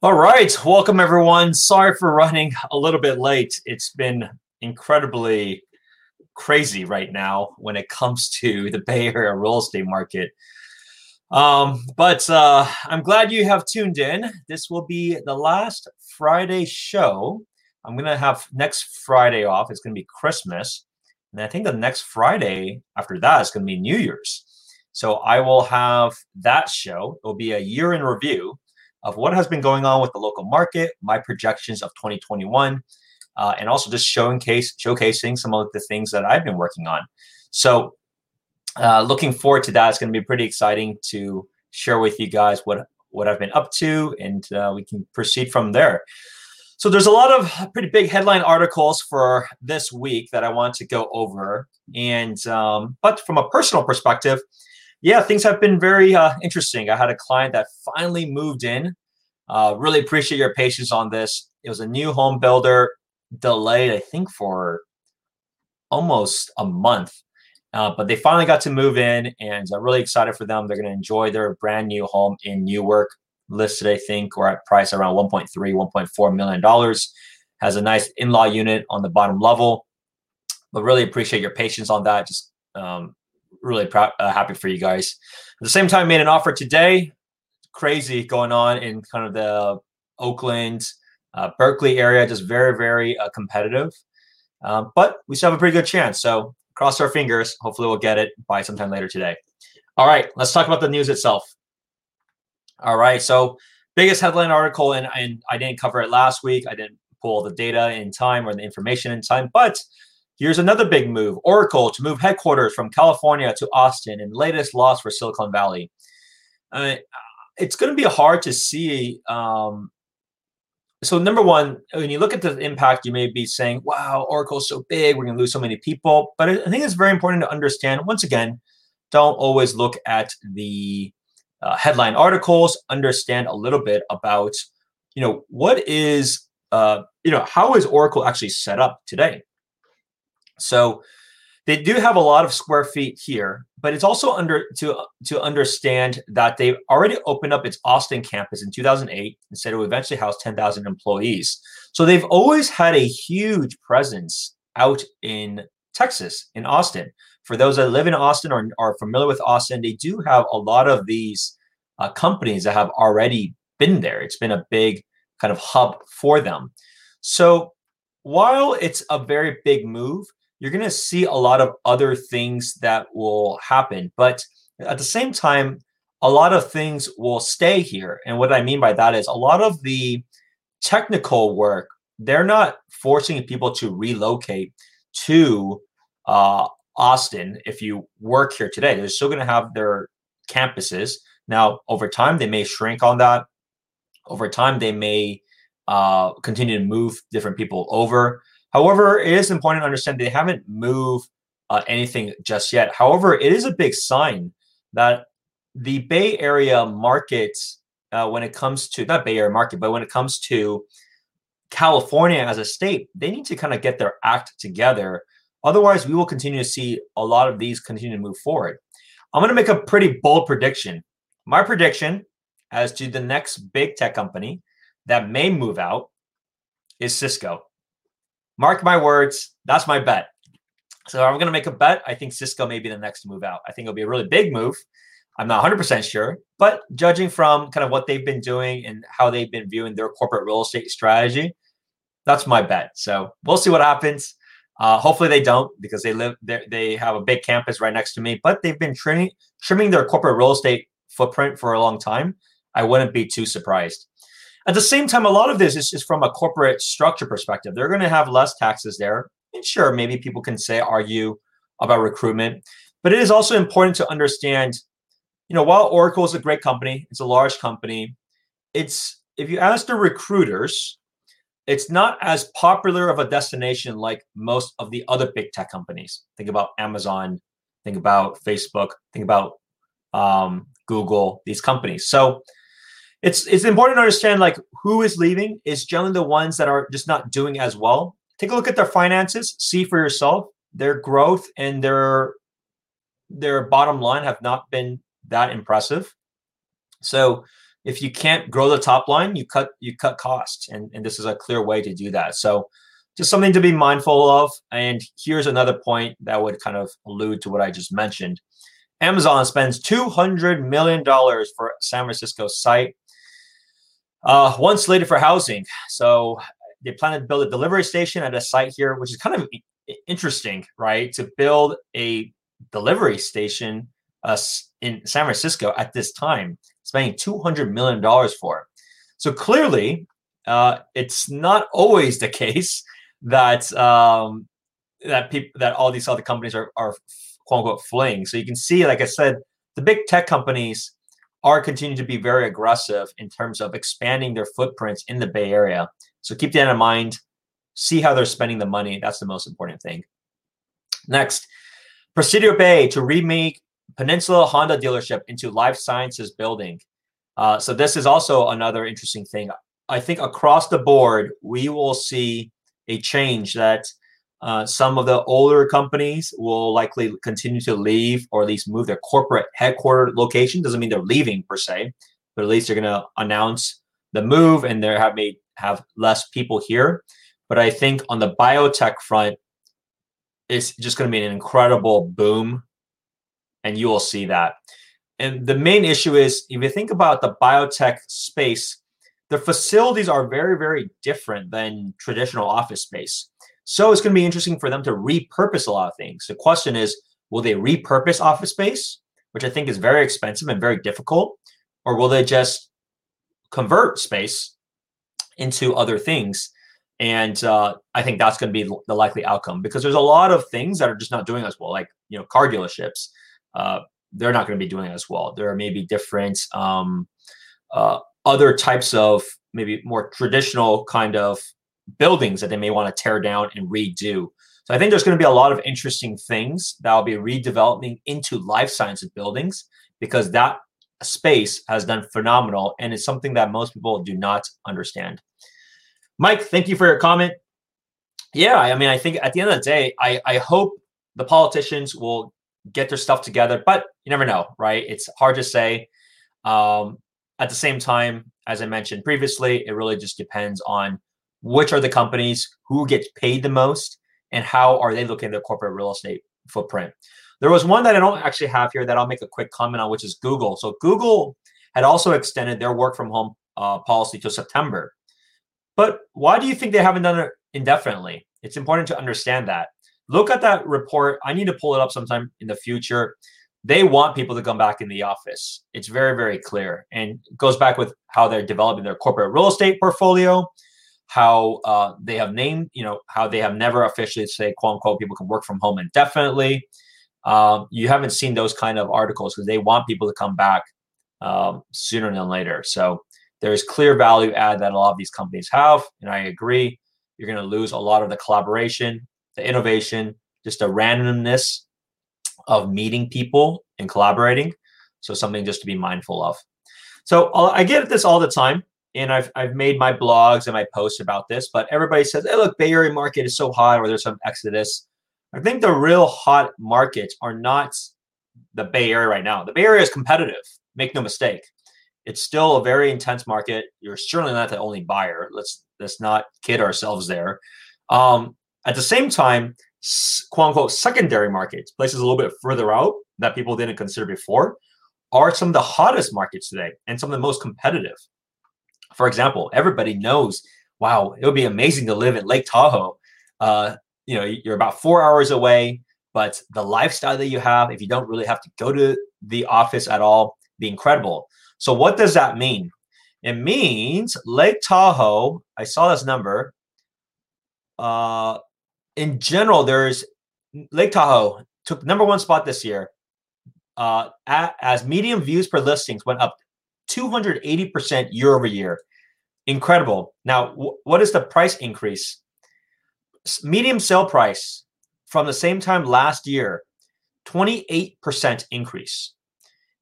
All right, welcome everyone. Sorry for running a little bit late. It's been incredibly crazy right now when it comes to the Bay Area real estate market. Um, but uh, I'm glad you have tuned in. This will be the last Friday show. I'm going to have next Friday off. It's going to be Christmas. And I think the next Friday after that is going to be New Year's. So I will have that show. It will be a year in review of what has been going on with the local market, my projections of 2021, uh, and also just showing case, showcasing some of the things that I've been working on. So, uh, looking forward to that. It's going to be pretty exciting to share with you guys what what I've been up to, and uh, we can proceed from there. So, there's a lot of pretty big headline articles for this week that I want to go over, and um, but from a personal perspective yeah, things have been very uh, interesting. I had a client that finally moved in. Uh, really appreciate your patience on this. It was a new home builder, delayed, I think, for almost a month. Uh, but they finally got to move in, and I'm really excited for them. They're going to enjoy their brand new home in Newark, listed, I think, or at price around 1.3, 1.4 million dollars. Has a nice in-law unit on the bottom level. But really appreciate your patience on that. Just um, really proud, uh, happy for you guys. At the same time, made an offer today. Crazy going on in kind of the Oakland, uh, Berkeley area, just very, very uh, competitive. Um, but we still have a pretty good chance. So cross our fingers. Hopefully, we'll get it by sometime later today. All right, let's talk about the news itself. All right, so biggest headline article, and, and I didn't cover it last week. I didn't pull the data in time or the information in time, but Here's another big move Oracle to move headquarters from California to Austin and latest loss for Silicon Valley. Uh, it's going to be hard to see. Um, so, number one, when you look at the impact, you may be saying, wow, Oracle's so big, we're going to lose so many people. But I think it's very important to understand, once again, don't always look at the uh, headline articles, understand a little bit about, you know, what is, uh, you know, how is Oracle actually set up today? So they do have a lot of square feet here, but it's also under to to understand that they've already opened up its Austin campus in 2008 and said it would eventually house 10,000 employees. So they've always had a huge presence out in Texas, in Austin. For those that live in Austin or are familiar with Austin, they do have a lot of these uh, companies that have already been there. It's been a big kind of hub for them. So while it's a very big move, you're going to see a lot of other things that will happen. But at the same time, a lot of things will stay here. And what I mean by that is a lot of the technical work, they're not forcing people to relocate to uh, Austin if you work here today. They're still going to have their campuses. Now, over time, they may shrink on that. Over time, they may uh, continue to move different people over. However, it is important to understand they haven't moved uh, anything just yet. However, it is a big sign that the Bay Area market, uh, when it comes to not Bay Area market, but when it comes to California as a state, they need to kind of get their act together. Otherwise, we will continue to see a lot of these continue to move forward. I'm going to make a pretty bold prediction. My prediction as to the next big tech company that may move out is Cisco. Mark my words, that's my bet. So I'm going to make a bet. I think Cisco may be the next to move out. I think it'll be a really big move. I'm not 100% sure, but judging from kind of what they've been doing and how they've been viewing their corporate real estate strategy, that's my bet. So we'll see what happens. Uh, hopefully they don't because they live they have a big campus right next to me, but they've been trimming trimming their corporate real estate footprint for a long time. I wouldn't be too surprised. At the same time, a lot of this is from a corporate structure perspective. They're going to have less taxes there. And sure, maybe people can say, argue about recruitment, but it is also important to understand, you know, while Oracle is a great company, it's a large company. It's if you ask the recruiters, it's not as popular of a destination like most of the other big tech companies. Think about Amazon, think about Facebook, think about um, Google, these companies. So it's it's important to understand like who is leaving is generally the ones that are just not doing as well. Take a look at their finances, see for yourself. Their growth and their their bottom line have not been that impressive. So if you can't grow the top line, you cut you cut costs, and and this is a clear way to do that. So just something to be mindful of. And here's another point that would kind of allude to what I just mentioned. Amazon spends $200 million for San Francisco site, uh, one slated for housing. So they plan to build a delivery station at a site here, which is kind of interesting, right? To build a delivery station uh, in San Francisco at this time, spending $200 million for it. So clearly, uh, it's not always the case that um, that people that all these other companies are are quote unquote fleeing. So you can see, like I said, the big tech companies are continuing to be very aggressive in terms of expanding their footprints in the Bay Area. So keep that in mind. See how they're spending the money. That's the most important thing. Next, Presidio Bay to remake Peninsula Honda dealership into life sciences building. Uh, so this is also another interesting thing. I think across the board, we will see a change that uh, some of the older companies will likely continue to leave or at least move their corporate headquarter location. Doesn't mean they're leaving per se, but at least they're going to announce the move and they have made have less people here. But I think on the biotech front, it's just going to be an incredible boom, and you will see that. And the main issue is if you think about the biotech space, the facilities are very, very different than traditional office space. So it's going to be interesting for them to repurpose a lot of things. The question is, will they repurpose office space, which I think is very expensive and very difficult, or will they just convert space into other things? And uh, I think that's going to be the likely outcome because there's a lot of things that are just not doing as well, like you know car dealerships. Uh, they're not going to be doing as well. There are maybe different um, uh, other types of maybe more traditional kind of buildings that they may want to tear down and redo. So I think there's going to be a lot of interesting things that will be redeveloping into life sciences buildings because that space has done phenomenal and it's something that most people do not understand. Mike, thank you for your comment. Yeah, I mean, I think at the end of the day, I, I hope the politicians will get their stuff together, but you never know, right? It's hard to say. Um, at the same time, as I mentioned previously, it really just depends on which are the companies, who gets paid the most, and how are they looking at their corporate real estate footprint. There was one that I don't actually have here that I'll make a quick comment on, which is Google. So Google had also extended their work from home uh, policy to September. But why do you think they haven't done it indefinitely? It's important to understand that. Look at that report. I need to pull it up sometime in the future they want people to come back in the office. It's very, very clear and goes back with how they're developing their corporate real estate portfolio, how uh, they have named, you know, how they have never officially say, quote unquote, people can work from home indefinitely. Um, you haven't seen those kind of articles because they want people to come back um, sooner than later. So there's clear value add that a lot of these companies have. And I agree, you're going to lose a lot of the collaboration, the innovation, just the randomness of meeting people and collaborating. So something just to be mindful of. So I get this all the time, and I've I've made my blogs and my posts about this. But everybody says, "Hey, look, Bay Area market is so hot, or there's some exodus." I think the real hot markets are not the Bay Area right now. The Bay Area is competitive. Make no mistake. It's still a very intense market. You're certainly not the only buyer. Let's let's not kid ourselves there. Um, at the same time, quote unquote secondary markets, places a little bit further out that people didn't consider before, are some of the hottest markets today and some of the most competitive. For example, everybody knows, wow, it would be amazing to live in Lake Tahoe. Uh, you know, you're about four hours away, but the lifestyle that you have, if you don't really have to go to the office at all, be incredible. So, what does that mean? It means Lake Tahoe. I saw this number. Uh, in general, there's Lake Tahoe took number one spot this year. Uh, at, as medium views per listings went up 280% year over year. Incredible. Now, w- what is the price increase? Medium sale price from the same time last year, 28% increase.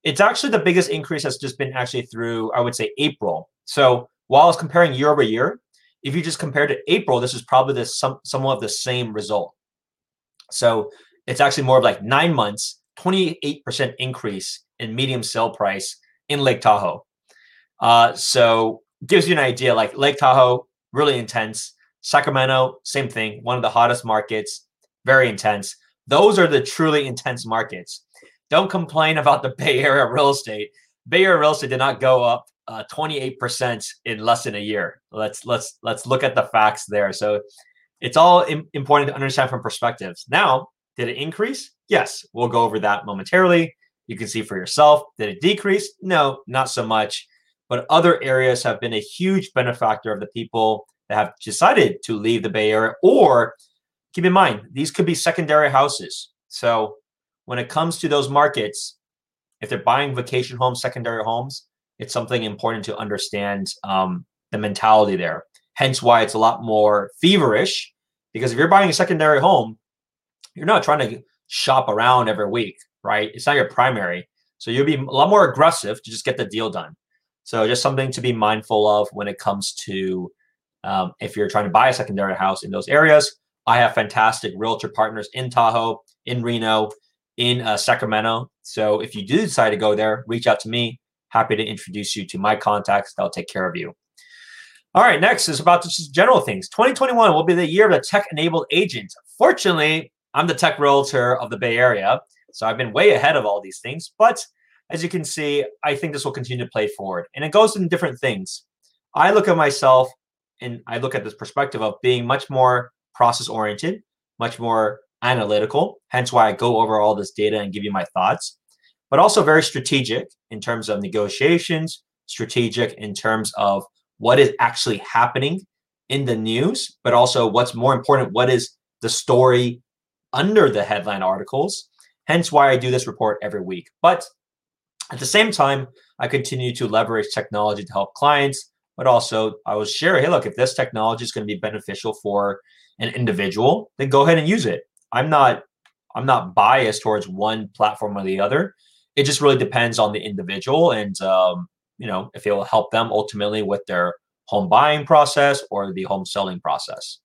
It's actually the biggest increase has just been actually through, I would say, April. So while I was comparing year over year, if you just compare to April, this is probably the some somewhat of the same result. So it's actually more of like nine months, 28% increase in medium sale price in Lake Tahoe. Uh, so gives you an idea. Like Lake Tahoe, really intense. Sacramento, same thing. One of the hottest markets, very intense. Those are the truly intense markets. Don't complain about the Bay Area real estate. Bay Area real estate did not go up uh, 28% in less than a year. Let's let's let's look at the facts there. So it's all Im- important to understand from perspectives. Now, did it increase? Yes, we'll go over that momentarily. You can see for yourself. Did it decrease? No, not so much. But other areas have been a huge benefactor of the people that have decided to leave the Bay Area. Or keep in mind, these could be secondary houses. So when it comes to those markets, if they're buying vacation homes, secondary homes, it's something important to understand um, the mentality there. Hence why it's a lot more feverish because if you're buying a secondary home, you're not trying to shop around every week, right? It's not your primary. So you'll be a lot more aggressive to just get the deal done. So just something to be mindful of when it comes to um, if you're trying to buy a secondary house in those areas. I have fantastic realtor partners in Tahoe, in Reno, in uh, Sacramento. So if you do decide to go there, reach out to me. Happy to introduce you to my contacts. They'll take care of you. All right, next is about just general things. 2021 will be the year of the tech enabled agent. Fortunately, I'm the tech realtor of the Bay Area, so I've been way ahead of all these things. But as you can see, I think this will continue to play forward. And it goes in different things. I look at myself and I look at this perspective of being much more process oriented, much more analytical, hence why I go over all this data and give you my thoughts, but also very strategic in terms of negotiations, strategic in terms of what is actually happening in the news, but also what's more important, what is the story under the headline articles. Hence why I do this report every week. But at the same time, I continue to leverage technology to help clients, but also I will share, hey, look, if this technology is going to be beneficial for an individual, then go ahead and use it. I'm not I'm not biased towards one platform or the other. It just really depends on the individual and um, you know, if it will help them ultimately with their home buying process or the home selling process.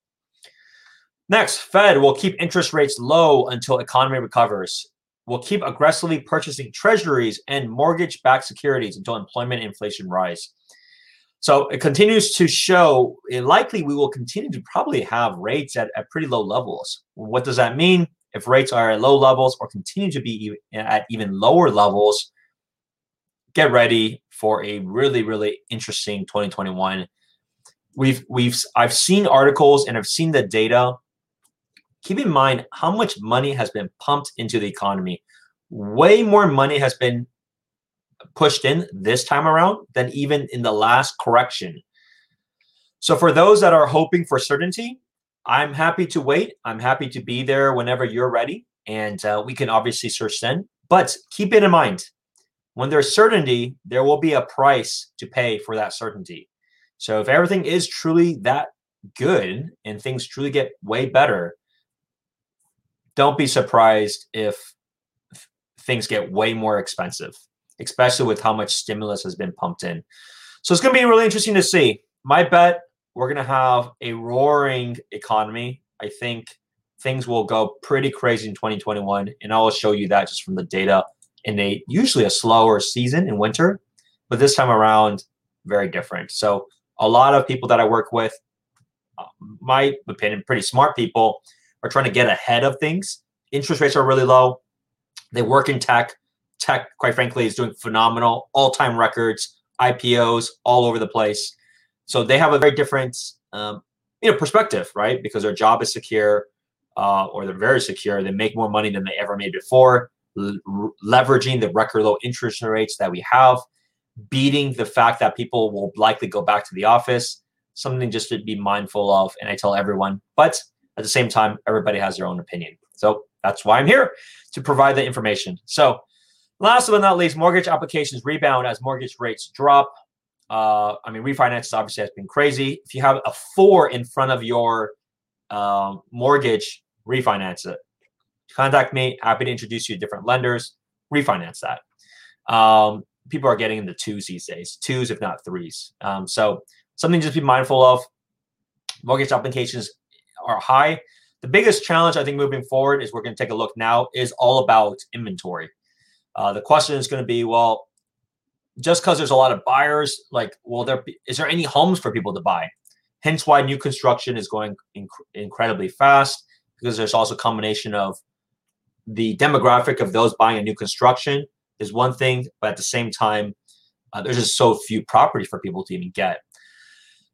Next, Fed will keep interest rates low until economy recovers. Will keep aggressively purchasing treasuries and mortgage-backed securities until employment and inflation rise. So it continues to show it likely we will continue to probably have rates at, at pretty low levels. What does that mean? If rates are at low levels or continue to be at even lower levels, get ready for a really really interesting 2021 we've we've i've seen articles and i've seen the data keep in mind how much money has been pumped into the economy. Way more money has been pushed in this time around than even in the last correction. So for those that are hoping for certainty i'm happy to wait. I'm happy to be there whenever you're ready and uh, we can obviously search then. But keep it in mind when there's certainty, there will be a price to pay for that certainty. So if everything is truly that good and things truly get way better, don't be surprised if things get way more expensive, especially with how much stimulus has been pumped in. So it's going to be really interesting to see. My bet, we're going to have a roaring economy. I think things will go pretty crazy in 2021, and I will show you that just from the data in a usually a slower season in winter, but this time around, very different. So a lot of people that I work with, uh, my opinion, pretty smart people, are trying to get ahead of things. Interest rates are really low. They work in tech. Tech, quite frankly, is doing phenomenal, all-time records, IPOs all over the place. So they have a very different, um, you know, perspective, right? Because their job is secure, uh, or they're very secure. They make more money than they ever made before leveraging the record low interest rates that we have, beating the fact that people will likely go back to the office, something just to be mindful of. And I tell everyone, but at the same time, everybody has their own opinion. So that's why I'm here to provide the information. So, last but not least, mortgage applications rebound as mortgage rates drop. Uh, I mean, refinance obviously has been crazy. If you have a four in front of your uh, mortgage, refinance it contact me. Happy to introduce you to different lenders. Refinance that. Um, people are getting into twos these days, twos if not threes. Um, so something just be mindful of. Mortgage applications are high. The biggest challenge I think moving forward is we're going to take a look now is all about inventory. Uh, the question is going to be, well, just because there's a lot of buyers, like, well, there is there any homes for people to buy? Hence why new construction is going inc- incredibly fast because there's also a combination of the demographic of those buying a new construction is one thing, but at the same time, uh, there's just so few properties for people to even get.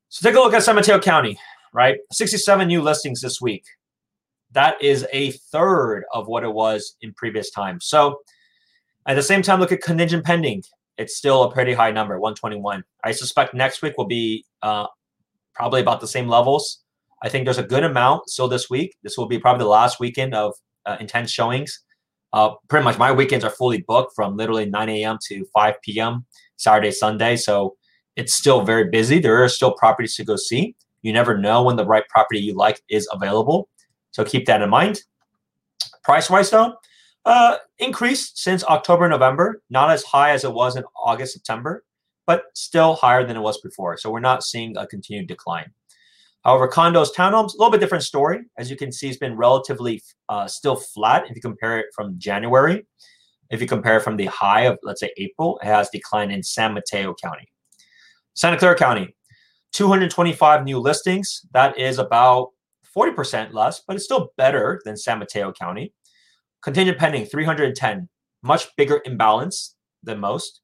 So take a look at San Mateo County, right? 67 new listings this week. That is a third of what it was in previous times. So at the same time, look at contingent pending. It's still a pretty high number, 121. I suspect next week will be uh, probably about the same levels. I think there's a good amount still this week. This will be probably the last weekend of uh, intense showings. Uh, pretty much my weekends are fully booked from literally 9 a.m. to 5 p.m. Saturday, Sunday. So it's still very busy. There are still properties to go see. You never know when the right property you like is available. So keep that in mind. Price wise, though, uh, increased since October, November. Not as high as it was in August, September, but still higher than it was before. So we're not seeing a continued decline. However, condos, townhomes, a little bit different story. As you can see, it's been relatively uh, still flat if you compare it from January. If you compare it from the high of, let's say, April, it has declined in San Mateo County. Santa Clara County, 225 new listings. That is about 40% less, but it's still better than San Mateo County. Contingent pending, 310. Much bigger imbalance than most.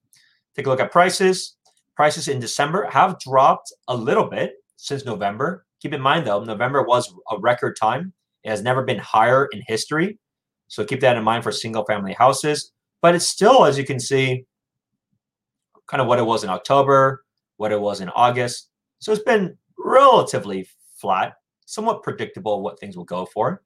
Take a look at prices. Prices in December have dropped a little bit since November. Keep in mind, though, November was a record time. It has never been higher in history. So keep that in mind for single family houses. But it's still, as you can see, kind of what it was in October, what it was in August. So it's been relatively flat, somewhat predictable what things will go for.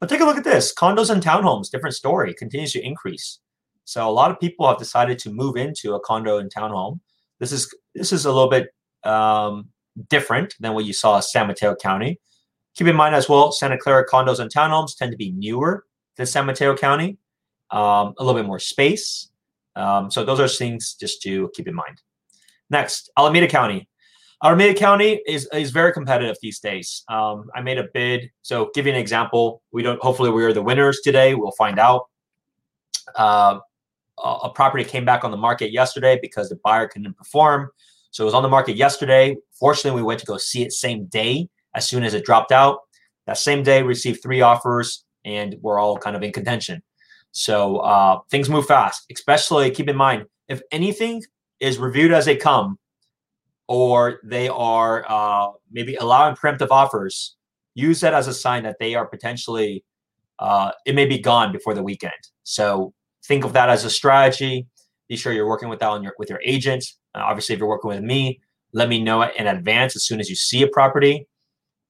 But take a look at this condos and townhomes, different story, continues to increase. So a lot of people have decided to move into a condo and townhome. This is this is a little bit um, different than what you saw in San Mateo County. Keep in mind as well, Santa Clara condos and townhomes tend to be newer than San Mateo County, um, a little bit more space. Um, so those are things just to keep in mind. Next, Alameda County. Alameda County is is very competitive these days. Um, I made a bid. So, give you an example. We don't. Hopefully, we are the winners today. We'll find out. Uh, a property came back on the market yesterday because the buyer couldn't perform. So it was on the market yesterday. Fortunately, we went to go see it same day as soon as it dropped out. That same day, we received three offers, and we're all kind of in contention. So uh, things move fast. Especially keep in mind if anything is reviewed as they come, or they are uh, maybe allowing preemptive offers, use that as a sign that they are potentially uh, it may be gone before the weekend. So think of that as a strategy. Be sure you're working with that on your with your agent uh, obviously, if you're working with me, let me know in advance as soon as you see a property.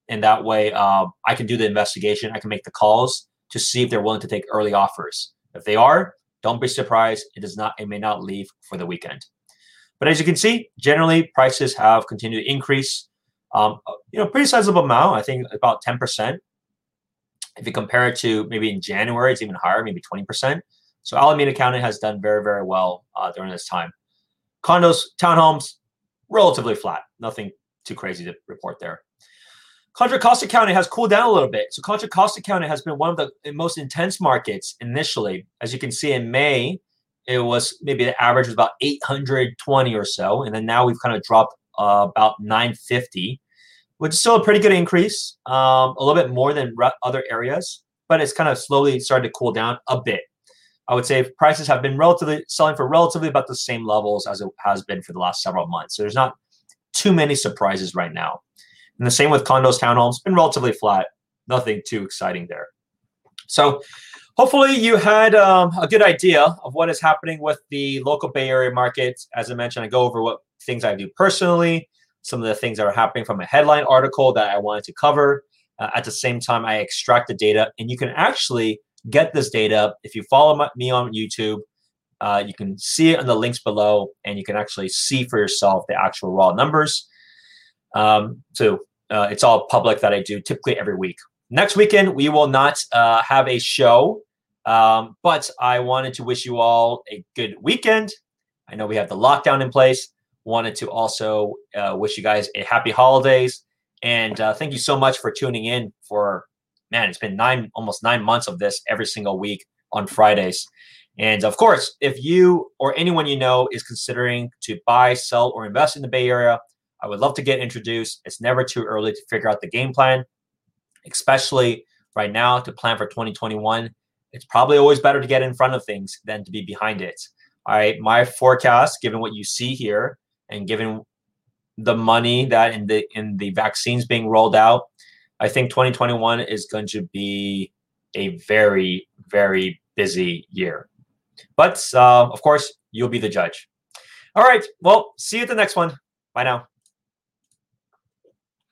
And that way, uh, I can do the investigation. I can make the calls to see if they're willing to take early offers. If they are, don't be surprised. It does not. It may not leave for the weekend. But as you can see, generally prices have continued to increase. Um, you know, pretty sizable amount. I think about ten percent. If you compare it to maybe in January, it's even higher, maybe twenty percent. So Alameda County has done very, very well uh, during this time. Condos, townhomes, relatively flat. Nothing too crazy to report there. Contra Costa County has cooled down a little bit. So Contra Costa County has been one of the most intense markets initially. As you can see in May, it was maybe the average was about 820 or so. And then now we've kind of dropped uh, about 950, which is still a pretty good increase, um, a little bit more than other areas, but it's kind of slowly started to cool down a bit. I would say prices have been relatively selling for relatively about the same levels as it has been for the last several months. So there's not too many surprises right now. And the same with condos, townhomes, been relatively flat. Nothing too exciting there. So hopefully you had um, a good idea of what is happening with the local Bay Area market. As I mentioned, I go over what things I do personally, some of the things that are happening from a headline article that I wanted to cover. Uh, at the same time, I extract the data, and you can actually get this data. If you follow my, me on YouTube, uh, you can see it in the links below, and you can actually see for yourself the actual raw numbers. Um, so uh, it's all public that I do typically every week. Next weekend, we will not uh, have a show, um, but I wanted to wish you all a good weekend. I know we have the lockdown in place. Wanted to also uh, wish you guys a happy holidays. And uh, thank you so much for tuning in for man, it's been nine, almost nine months of this every single week on Fridays. And of course, if you or anyone you know is considering to buy, sell, or invest in the Bay Area, I would love to get introduced. It's never too early to figure out the game plan, especially right now to plan for 2021. It's probably always better to get in front of things than to be behind it. All right, my forecast, given what you see here, and given the money that in the in the vaccines being rolled out, I think 2021 is going to be a very very busy year. But uh, of course, you'll be the judge. All right. Well, see you at the next one. Bye now.